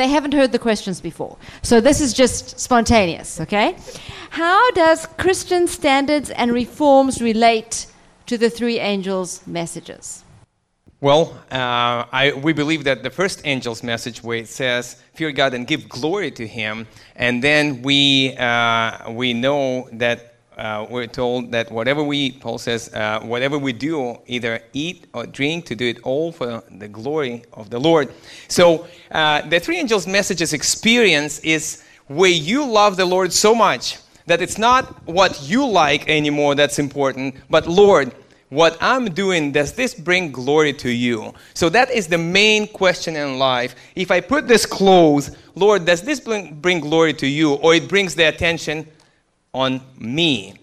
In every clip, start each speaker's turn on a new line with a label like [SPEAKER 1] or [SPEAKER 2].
[SPEAKER 1] they haven't heard the questions before. So this is just spontaneous, okay? How does Christian standards and reforms relate to the three angels' messages?
[SPEAKER 2] Well, uh, I, we believe that the first angel's message, where it says, "Fear God and give glory to Him," and then we uh, we know that uh, we're told that whatever we eat, Paul says, uh, whatever we do, either eat or drink, to do it all for the glory of the Lord. So uh, the three angels' messages experience is where you love the Lord so much that it's not what you like anymore that's important, but Lord, what I'm doing, does this bring glory to you? So that is the main question in life. If I put this clothes, Lord, does this bring, bring glory to you? Or it brings the attention on me?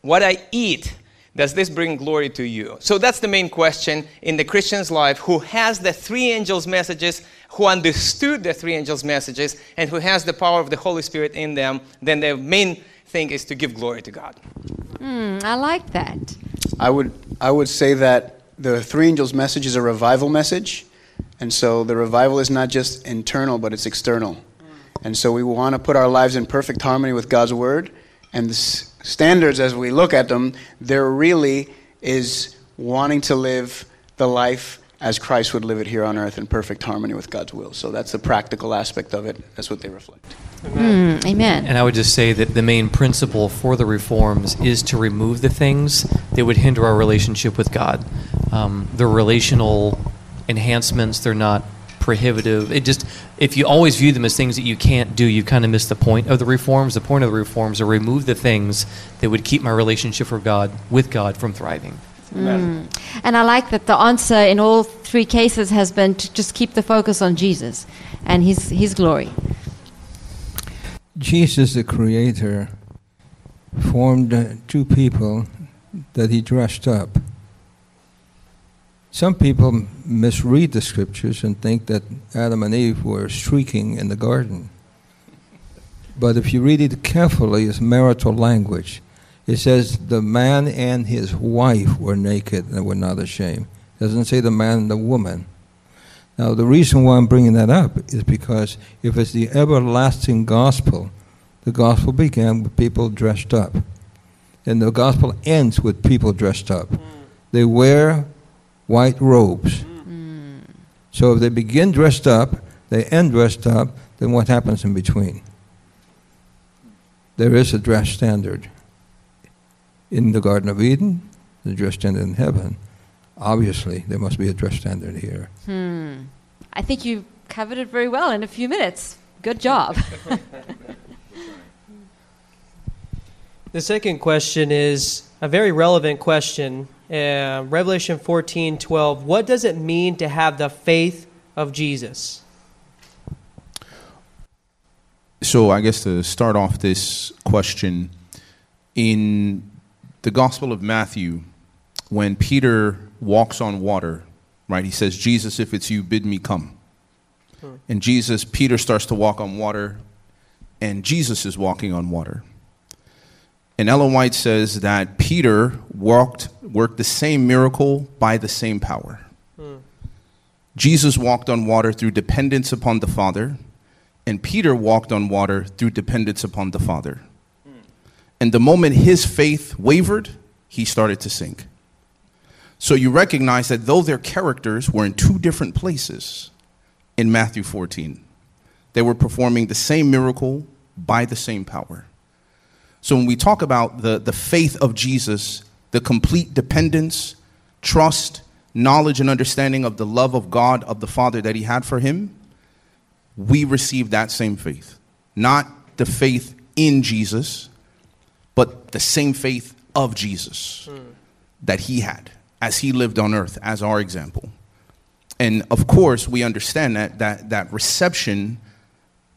[SPEAKER 2] What I eat, does this bring glory to you? So that's the main question in the Christian's life who has the three angels' messages, who understood the three angels' messages, and who has the power of the Holy Spirit in them, then the main thing is to give glory to God.
[SPEAKER 1] Mm, I like that.
[SPEAKER 3] I would, I would say that the three angels' message is a revival message. And so the revival is not just internal, but it's external. And so we want to put our lives in perfect harmony with God's word. And the s- standards, as we look at them, there really is wanting to live the life as Christ would live it here on earth in perfect harmony with God's will. So that's the practical aspect of it. That's what they reflect.
[SPEAKER 1] Mm, amen.
[SPEAKER 4] And I would just say that the main principle for the reforms is to remove the things that would hinder our relationship with God. Um, the relational enhancements, they're not prohibitive. It just, if you always view them as things that you can't do, you kind of miss the point of the reforms. The point of the reforms are remove the things that would keep my relationship with God, with God from thriving.
[SPEAKER 1] Mm. And I like that the answer in all three cases has been to just keep the focus on Jesus and His, his glory.
[SPEAKER 5] Jesus, the Creator, formed uh, two people that He dressed up. Some people misread the scriptures and think that Adam and Eve were shrieking in the garden. But if you read it carefully, it's marital language. It says the man and his wife were naked and were not ashamed. It doesn't say the man and the woman. Now, the reason why I'm bringing that up is because if it's the everlasting gospel, the gospel began with people dressed up. And the gospel ends with people dressed up. Mm. They wear white robes. So if they begin dressed up, they end dressed up, then what happens in between? There is a dress standard. In the Garden of Eden, the dress standard in heaven. Obviously, there must be a dress standard here.
[SPEAKER 1] Hmm. I think you covered it very well in a few minutes. Good job.
[SPEAKER 6] The second question is a very relevant question. Uh, Revelation 14 12. What does it mean to have the faith of Jesus?
[SPEAKER 7] So, I guess to start off this question, in the Gospel of Matthew, when Peter walks on water, right, he says, Jesus, if it's you, bid me come. And Jesus, Peter starts to walk on water, and Jesus is walking on water. And Ellen White says that Peter walked, worked the same miracle by the same power. Jesus walked on water through dependence upon the Father, and Peter walked on water through dependence upon the Father. And the moment his faith wavered, he started to sink. So you recognize that though their characters were in two different places in Matthew 14, they were performing the same miracle by the same power. So when we talk about the, the faith of Jesus, the complete dependence, trust, knowledge, and understanding of the love of God, of the Father that he had for him, we receive that same faith. Not the faith in Jesus, but the same faith of Jesus that he had as he lived on earth, as our example. And of course, we understand that, that, that reception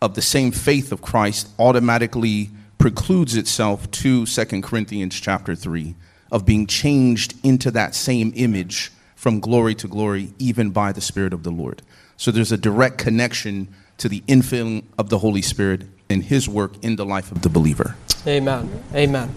[SPEAKER 7] of the same faith of Christ automatically precludes itself to 2 Corinthians chapter 3 of being changed into that same image from glory to glory, even by the Spirit of the Lord. So there's a direct connection to the infilling of the Holy Spirit and his work in the life of the believer.
[SPEAKER 6] Amen. Amen.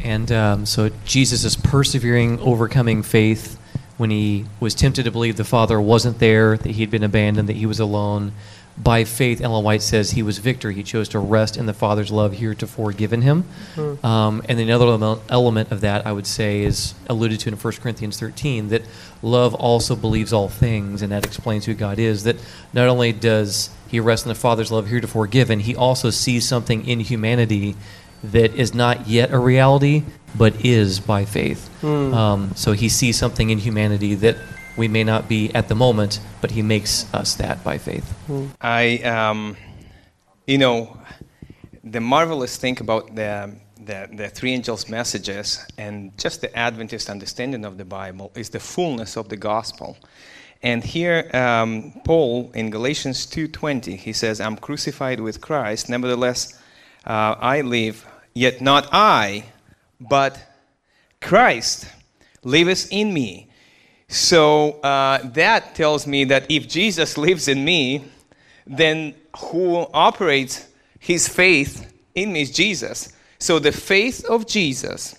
[SPEAKER 4] And um, so Jesus is persevering, overcoming faith when he was tempted to believe the Father wasn't there, that he'd been abandoned, that he was alone. By faith, Ellen White says he was victor. He chose to rest in the Father's love heretofore given him. Um, and another element, of that, I would say, is alluded to in 1 Corinthians 13 that love also believes all things, and that explains who God is. That not only does he rest in the Father's love heretofore given, he also sees something in humanity that is not yet a reality, but is by faith. Um, so he sees something in humanity that we may not be at the moment, but he makes us that by faith.
[SPEAKER 2] I, um, you know, the marvelous thing about the, the, the three angels' messages and just the Adventist understanding of the Bible is the fullness of the gospel. And here, um, Paul in Galatians 2:20, he says, "I'm crucified with Christ; nevertheless, uh, I live. Yet not I, but Christ liveth in me." So uh, that tells me that if Jesus lives in me, then who operates his faith in me is Jesus. So the faith of Jesus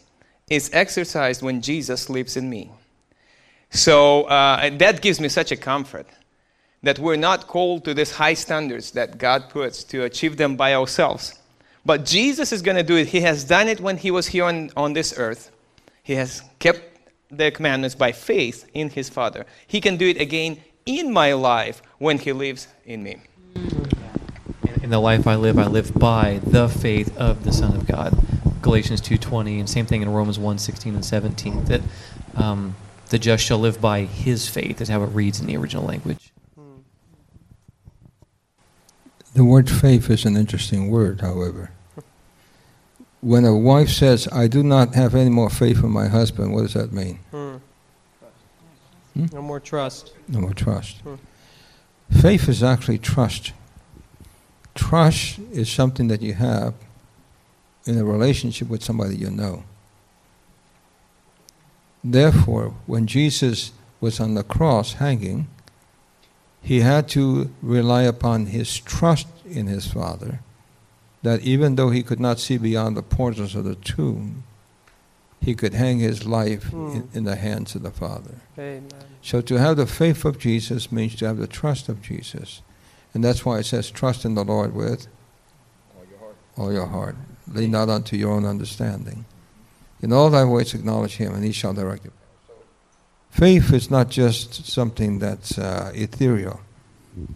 [SPEAKER 2] is exercised when Jesus lives in me. So uh, that gives me such a comfort that we're not called to these high standards that God puts to achieve them by ourselves. But Jesus is going to do it. He has done it when he was here on, on this earth. He has kept the commandments by faith in his Father. He can do it again in my life when he lives in me.
[SPEAKER 4] In the life I live, I live by the faith of the Son of God. Galatians 2.20, and same thing in Romans 1.16 and 17, that um, the just shall live by his faith, is how it reads in the original language.
[SPEAKER 5] The word faith is an interesting word, however. When a wife says, I do not have any more faith in my husband, what does that mean?
[SPEAKER 6] Hmm.
[SPEAKER 5] Hmm?
[SPEAKER 6] No more trust.
[SPEAKER 5] No more trust.
[SPEAKER 6] Hmm.
[SPEAKER 5] Faith is actually trust. Trust is something that you have in a relationship with somebody you know. Therefore, when Jesus was on the cross hanging, he had to rely upon his trust in his Father, that even though he could not see beyond the portals of the tomb, he could hang his life in,
[SPEAKER 6] Hmm.
[SPEAKER 5] in the hands of the Father.
[SPEAKER 6] Amen.
[SPEAKER 5] So to have the faith of Jesus means to have the trust of Jesus. And that's why it says, trust in the Lord with all your heart. Lean not unto your own understanding. In all thy ways acknowledge him, and he shall direct you. Faith is not just something that's uh, ethereal.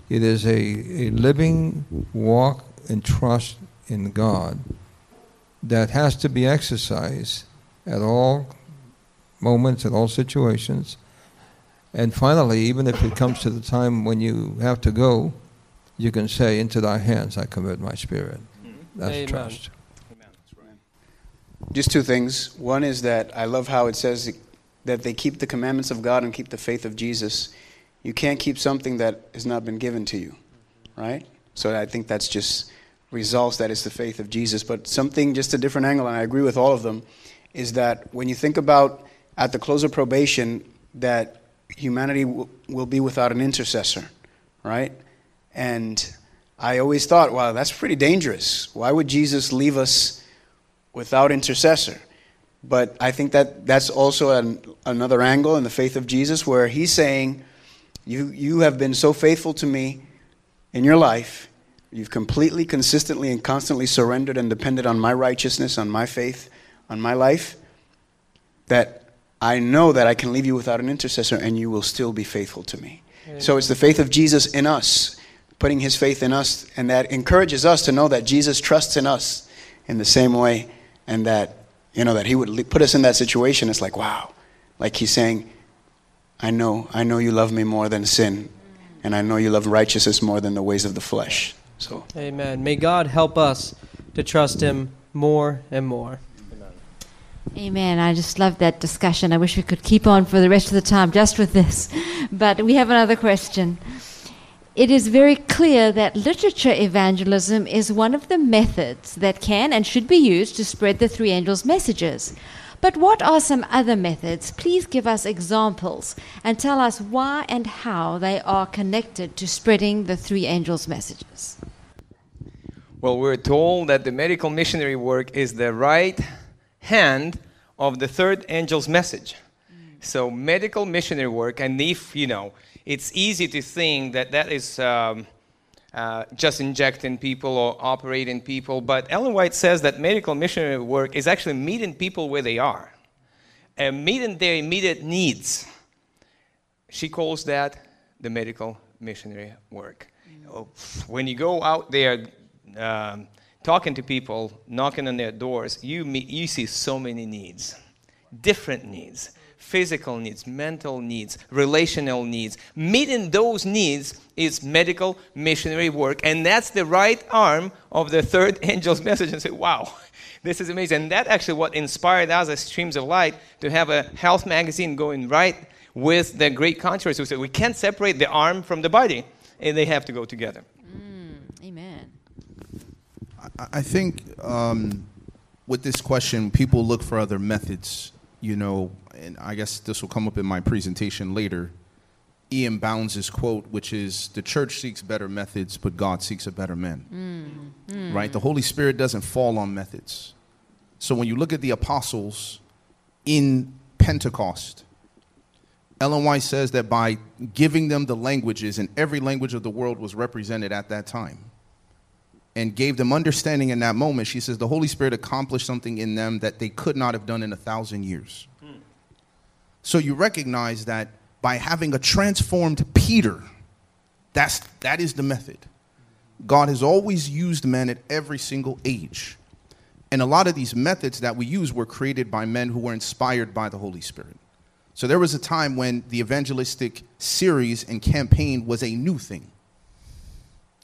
[SPEAKER 5] It is a, a living walk and trust in God that has to be exercised at all moments, at all situations. And finally, even if it comes to the time when you have to go, you can say, Into thy hands I commit my spirit. That's
[SPEAKER 6] Amen.
[SPEAKER 5] trust.
[SPEAKER 3] Just two things. One is that I love how it says that they keep the commandments of God and keep the faith of Jesus. You can't keep something that has not been given to you, right? So I think that's just results that it's the faith of Jesus. But something, just a different angle, and I agree with all of them, is that when you think about at the close of probation, that humanity w- will be without an intercessor, right? And I always thought, wow, that's pretty dangerous. Why would Jesus leave us without intercessor? But I think that that's also an, another angle in the faith of Jesus where he's saying, you, you have been so faithful to me in your life. You've completely, consistently, and constantly surrendered and depended on my righteousness, on my faith, on my life, that I know that I can leave you without an intercessor and you will still be faithful to me. So it's the faith of Jesus in us, putting his faith in us, and that encourages us to know that Jesus trusts in us in the same way, and that, you know, that he would put us in that situation. It's like, wow. Like he's saying, I know, I know you love me more than sin, and I know you love righteousness more than the ways of the flesh. So
[SPEAKER 6] Amen. May God help us to trust Him more and more.
[SPEAKER 1] Amen. I just love that discussion. I wish we could keep on for the rest of the time just with this. But we have another question. It is very clear that literature evangelism is one of the methods that can and should be used to spread the three angels' messages. But what are some other methods? Please give us examples and tell us why and how they are connected to spreading the three angels' messages.
[SPEAKER 2] Well, we're told that the medical missionary work is the right hand of the third angel's message. So, medical missionary work, and if, you know, it's easy to think that that is um, uh, just injecting people or operating people. But Ellen White says that medical missionary work is actually meeting people where they are and meeting their immediate needs. She calls that the medical missionary work. Oh, When you go out there um, talking to people, knocking on their doors, you, meet, you see so many needs, different needs physical needs, mental needs, relational needs. Meeting those needs is medical missionary work, and that's the right arm of the third angel's message. And say, wow, this is amazing. And that actually what inspired us as Streams of Light to have a health magazine going right with the great controversy. We said we can't separate the arm from the body, and they have to go together.
[SPEAKER 1] Amen.
[SPEAKER 7] I- think um, with this question, people look for other methods, you know, and I guess this will come up in my presentation later. E.M. Bounds' quote, which is The church seeks better methods, but God seeks a better man. Right? The Holy Spirit doesn't fall on methods. So when you look at the apostles in Pentecost, Ellen White says that by giving them the languages, and every language of the world was represented at that time, and gave them understanding in that moment, she says the Holy Spirit accomplished something in them that they could not have done in a thousand years. So you recognize that by having a transformed Peter, that's, that is the method. God has always used men at every single age. And a lot of these methods that we use were created by men who were inspired by the Holy Spirit. So there was a time when the evangelistic series and campaign was a new thing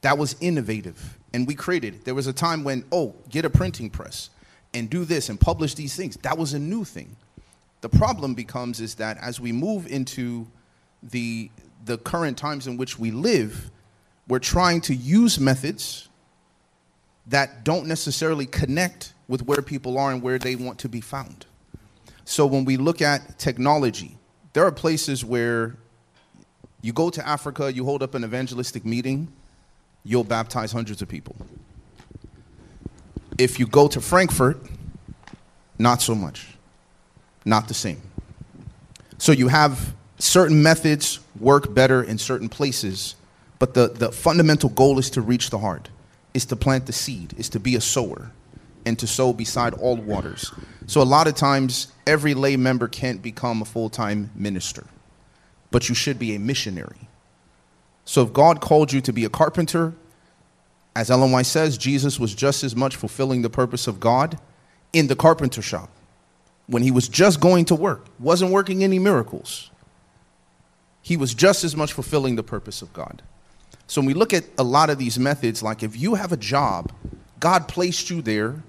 [SPEAKER 7] that was innovative and we created. There was a time when, oh, get a printing press and do this and publish these things. That was a new thing. The problem becomes is that as we move into the the current times in which we live, we're trying to use methods that don't necessarily connect with where people are and where they want to be found. So when we look at technology, there are places where you go to Africa, you hold up an evangelistic meeting, you'll baptize hundreds of people. If you go to Frankfurt, not so much. Not the same. So you have certain methods work better in certain places, but the, the fundamental goal is to reach the heart, is to plant the seed, is to be a sower, and to sow beside all waters. So a lot of times, every lay member can't become a full time minister, but you should be a missionary. So if God called you to be a carpenter, as Ellen White says, Jesus was just as much fulfilling the purpose of God in the carpenter shop when he was just going to work, wasn't working any miracles. He was just as much fulfilling the purpose of God. So when we look at a lot of these methods, like if you have a job, God placed you there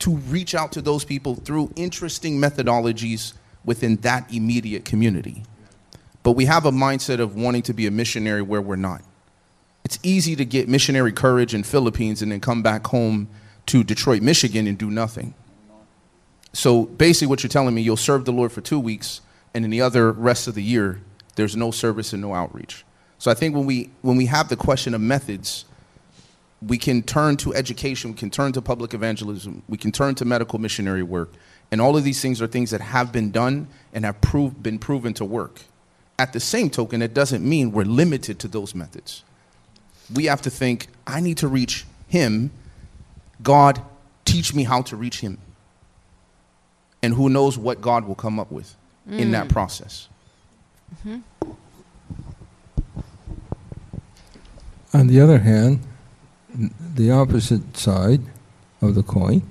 [SPEAKER 7] to reach out to those people through interesting methodologies within that immediate community. But we have a mindset of wanting to be a missionary where we're not. It's easy to get missionary courage in Philippines and then come back home to Detroit, Michigan and do nothing. So basically what you're telling me, you'll serve the Lord for 2 weeks and in the other rest of the year there's no service and no outreach. So I think when we when we have the question of methods, we can turn to education, we can turn to public evangelism, we can turn to medical missionary work. And all of these things are things that have been done and have proved, been proven to work. At the same token, it doesn't mean we're limited to those methods. We have to think, I need to reach him. God, teach me how to reach him. And who knows what God will come up with in that mm. process. Mm-hmm.
[SPEAKER 5] On the other hand, the opposite side of the coin,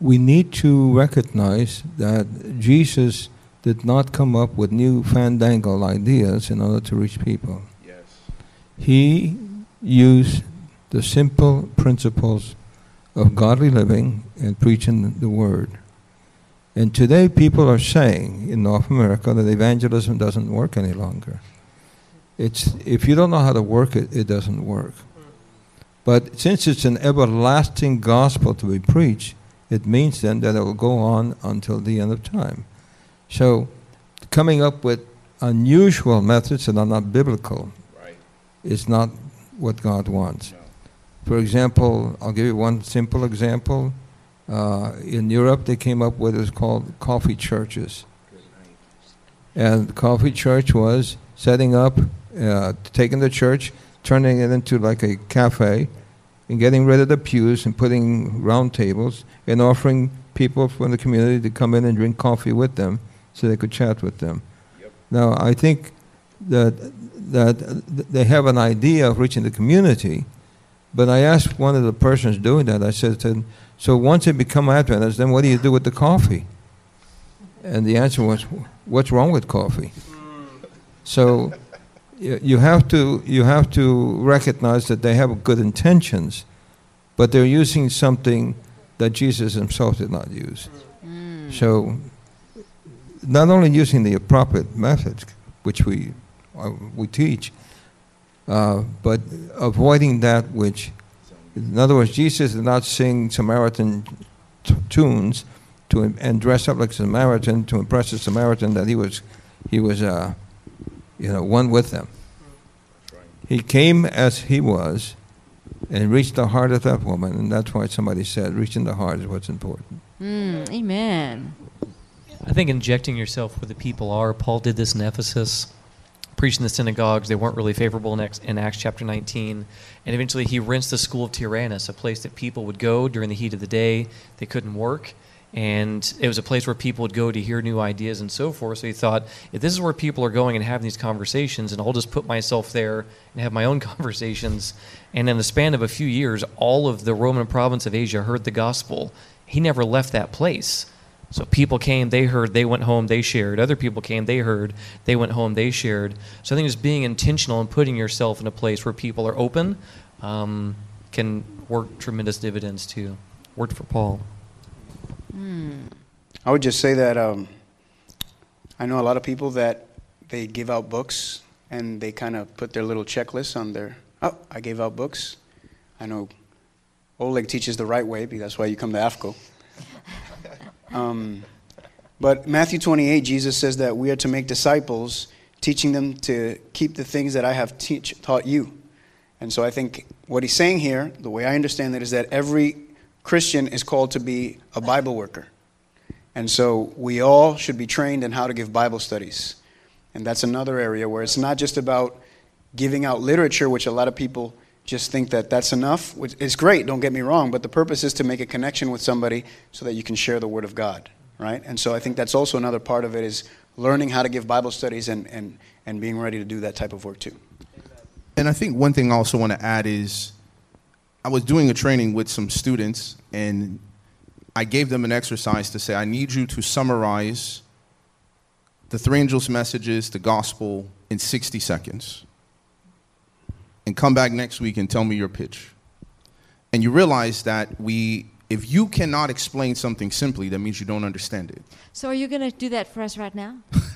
[SPEAKER 5] we need to recognize that Jesus did not come up with new fandangled ideas in order to reach people.
[SPEAKER 7] Yes.
[SPEAKER 5] He used the simple principles of godly living and preaching the word. And today, people are saying in North America that evangelism doesn't work any longer. It's, if you don't know how to work it, it doesn't work. But since it's an everlasting gospel to be preached, it means then that it will go on until the end of time. So, coming up with unusual methods that are not biblical
[SPEAKER 7] Right.
[SPEAKER 5] is not what God wants. For example, I'll give you one simple example. Uh, in Europe, they came up with what's called coffee churches. And coffee church was setting up, uh, taking the church, turning it into like a cafe and getting rid of the pews and putting round tables and offering people from the community to come in and drink coffee with them so they could chat with them. Now, I think that, that they have an idea of reaching the community, but I asked one of the persons doing that, I said so once they become Adventists, then what do you do with the coffee? And the answer was, what's wrong with coffee? So you you have to you have to recognize that they have good intentions, but they're using something that Jesus himself did not use. Mm. So not only using the appropriate methods, which we uh, we teach, uh, but avoiding that which, in other words, Jesus did not sing Samaritan t- tunes to and dress up like a Samaritan to impress the Samaritan that he was he was uh, you know one with them. He came as he was and reached the heart of that woman, and that's why somebody said reaching the heart is what's important.
[SPEAKER 1] Mm, amen.
[SPEAKER 4] I think injecting yourself where the people are. Paul did this in Ephesus, preaching in the synagogues. They weren't really favorable in Acts, in Acts chapter 19. And eventually he rents the school of Tyrannus, a place that people would go during the heat of the day. They couldn't work. And it was a place where people would go to hear new ideas and so forth. So he thought, if this is where people are going and having these conversations, and I'll just put myself there and have my own conversations. And in the span of a few years, all of the Roman province of Asia heard the gospel. He never left that place. So people came, they heard, they went home, they shared. Other people came, they heard, they went home, they shared. So I think just being intentional and putting yourself in a place where people are open um, can work tremendous dividends too. Worked for Paul.
[SPEAKER 3] I would just say that um, I know a lot of people that they give out books and they kind of put their little checklist on their, oh, I gave out books. I know Oleg teaches the right way because that's why you come to AFCO. Um, but Matthew 28, Jesus says that we are to make disciples, teaching them to keep the things that I have teach, taught you. And so I think what he's saying here, the way I understand it, is that every Christian is called to be a Bible worker. And so we all should be trained in how to give Bible studies. And that's another area where it's not just about giving out literature, which a lot of people just think that that's enough. It's great, don't get me wrong, but the purpose is to make a connection with somebody so that you can share the Word of God, right? And so I think that's also another part of it is learning how to give Bible studies and, and, and being ready to do that type of work too.
[SPEAKER 7] And I think one thing I also want to add is I was doing a training with some students, and I gave them an exercise to say, I need you to summarize the three angels' messages, the gospel, in 60 seconds. And come back next week and tell me your pitch. And you realize that we, if you cannot explain something simply, that means you don't understand it.
[SPEAKER 1] So are you going to do that for us right now?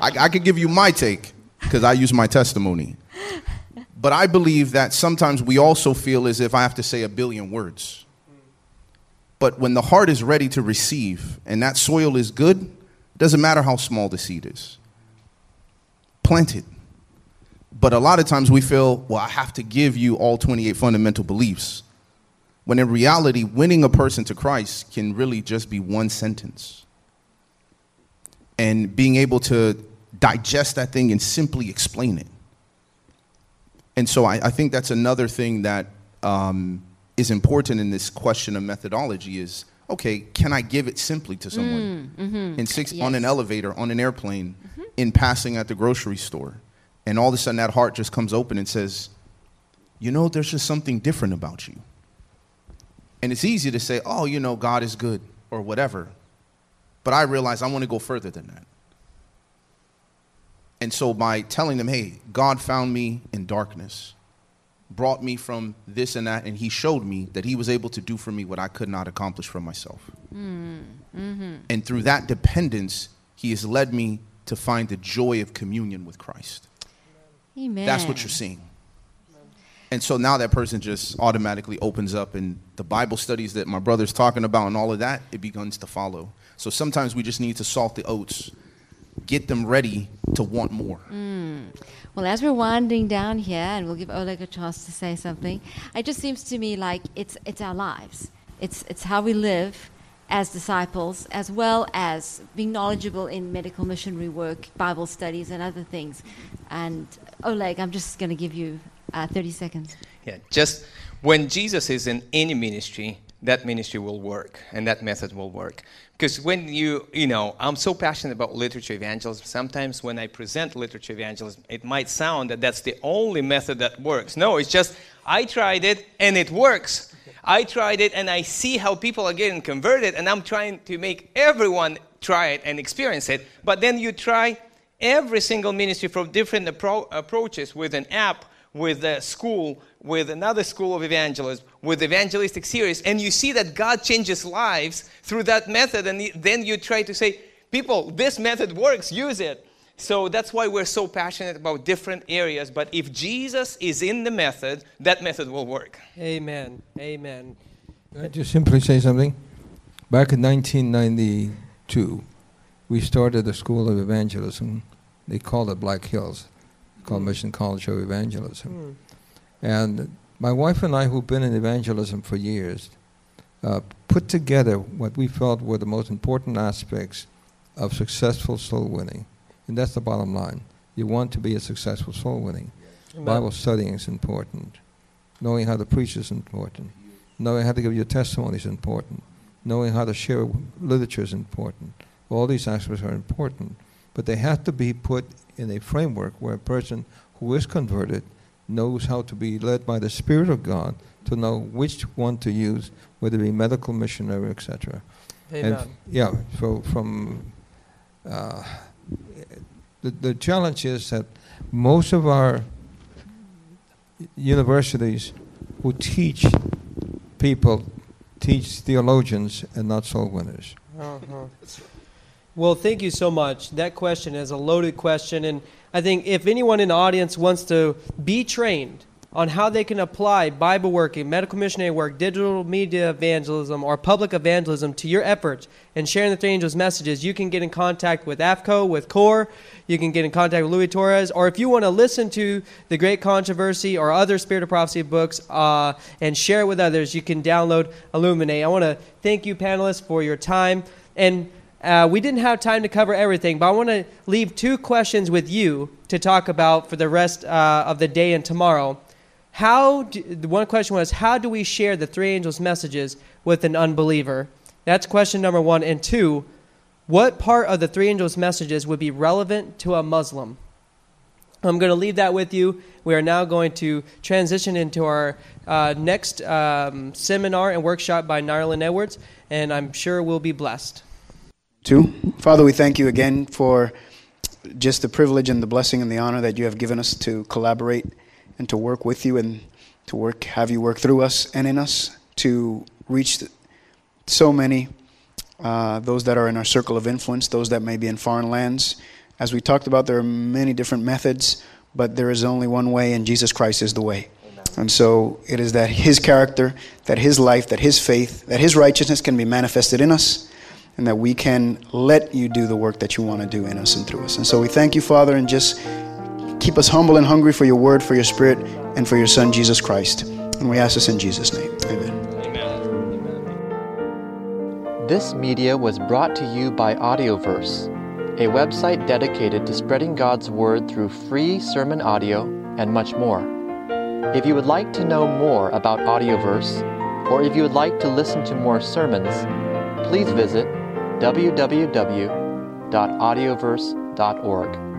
[SPEAKER 7] I, I could give you my take because I use my testimony. But I believe that sometimes we also feel as if I have to say a billion words. But when the heart is ready to receive and that soil is good, it doesn't matter how small the seed is. Plant it. But a lot of times we feel, well, I have to give you all 28 fundamental beliefs. When in reality, winning a person to Christ can really just be one sentence. And being able to digest that thing and simply explain it. And so I, I think that's another thing that um, is important in this question of methodology is okay, can I give it simply to someone? Mm, mm-hmm. In six on an elevator, on an airplane, mm-hmm. in passing at the grocery store, and all of a sudden that heart just comes open and says, you know, there's just something different about you. And it's easy to say, oh, you know, God is good or whatever. But I realize I want to go further than that. And so by telling them, hey, God found me in darkness, brought me from this and that, and He showed me that He was able to do for me what I could not accomplish for myself. Mm, mm-hmm. And through that dependence, He has led me to find the joy of communion with Christ.
[SPEAKER 1] Amen.
[SPEAKER 7] That's what you're seeing. And so now that person just automatically opens up, and the Bible studies that my brother's talking about and all of that, it begins to follow. So sometimes we just need to salt the oats, get them ready to want more. Mm.
[SPEAKER 1] Well, as we're winding down here, and we'll give Oleg a chance to say something, it just seems to me like it's it's our lives. It's it's how we live, as disciples, as well as being knowledgeable in medical missionary work, Bible studies, and other things. And Oleg, I'm just going to give you uh, 30 seconds.
[SPEAKER 2] Yeah, just when Jesus is in any ministry, that ministry will work and that method will work. Because when you, you know, I'm so passionate about literature evangelism, sometimes when I present literature evangelism, it might sound that that's the only method that works. No, it's just I tried it and it works. I tried it and I see how people are getting converted, and I'm trying to make everyone try it and experience it. But then you try every single ministry from different appro- approaches with an app, with a school, with another school of evangelism, with evangelistic series, and you see that God changes lives through that method, and then you try to say, people, this method works, use it. So that's why we're so passionate about different areas. But if Jesus is in the method, that method will work.
[SPEAKER 6] Amen. Amen.
[SPEAKER 5] Can I just simply say something? Back in 1992, we started a school of evangelism. They called it Black Hills, called mm. Mission College of Evangelism. Mm. And my wife and I, who've been in evangelism for years, uh, put together what we felt were the most important aspects of successful soul winning. And that's the bottom line. You want to be a successful soul winning. Amen. Bible studying is important. Knowing how to preach is important. Knowing how to give your testimony is important. Knowing how to share literature is important. All these aspects are important. But they have to be put in a framework where a person who is converted knows how to be led by the Spirit of God to know which one to use, whether it be medical, missionary, etc.
[SPEAKER 6] Amen.
[SPEAKER 5] And yeah, so from uh, the, the challenge is that most of our universities who teach people teach theologians and not soul winners. Uh-huh.
[SPEAKER 6] Well, thank you so much. That question is a loaded question, and I think if anyone in the audience wants to be trained on how they can apply Bible working, medical missionary work, digital media evangelism, or public evangelism to your efforts in sharing the three angels' messages, you can get in contact with AFCO, with CORE, you can get in contact with Louis Torres, or if you want to listen to The Great Controversy or other Spirit of Prophecy books uh, and share it with others, you can download Illuminate. I want to thank you, panelists, for your time. And uh, we didn't have time to cover everything, but I want to leave two questions with you to talk about for the rest uh, of the day and tomorrow. How do, the one question was, how do we share the three angels' messages with an unbeliever? That's question number one. And two, what part of the three angels' messages would be relevant to a Muslim? I'm going to leave that with you. We are now going to transition into our uh, next um, seminar and workshop by Nyrland Edwards, and I'm sure we'll be blessed.
[SPEAKER 3] Two, Father, we thank you again for just the privilege and the blessing and the honor that you have given us to collaborate and to work with you and to work, have you work through us and in us to reach so many, uh, those that are in our circle of influence, those that may be in foreign lands. As we talked about, there are many different methods, but there is only one way, and Jesus Christ is the way. Amen. And so it is that His character, that His life, that His faith, that His righteousness can be manifested in us, and that we can let you do the work that you want to do in us and through us. And so we thank you, Father, and just Keep us humble and hungry for your word, for your spirit, and for your Son, Jesus Christ. And we ask this in Jesus' name. Amen.
[SPEAKER 8] Amen. This media was brought to you by Audioverse, a website dedicated to spreading God's word through free sermon audio and much more. If you would like to know more about Audioverse, or if you would like to listen to more sermons, please visit www.audioverse.org.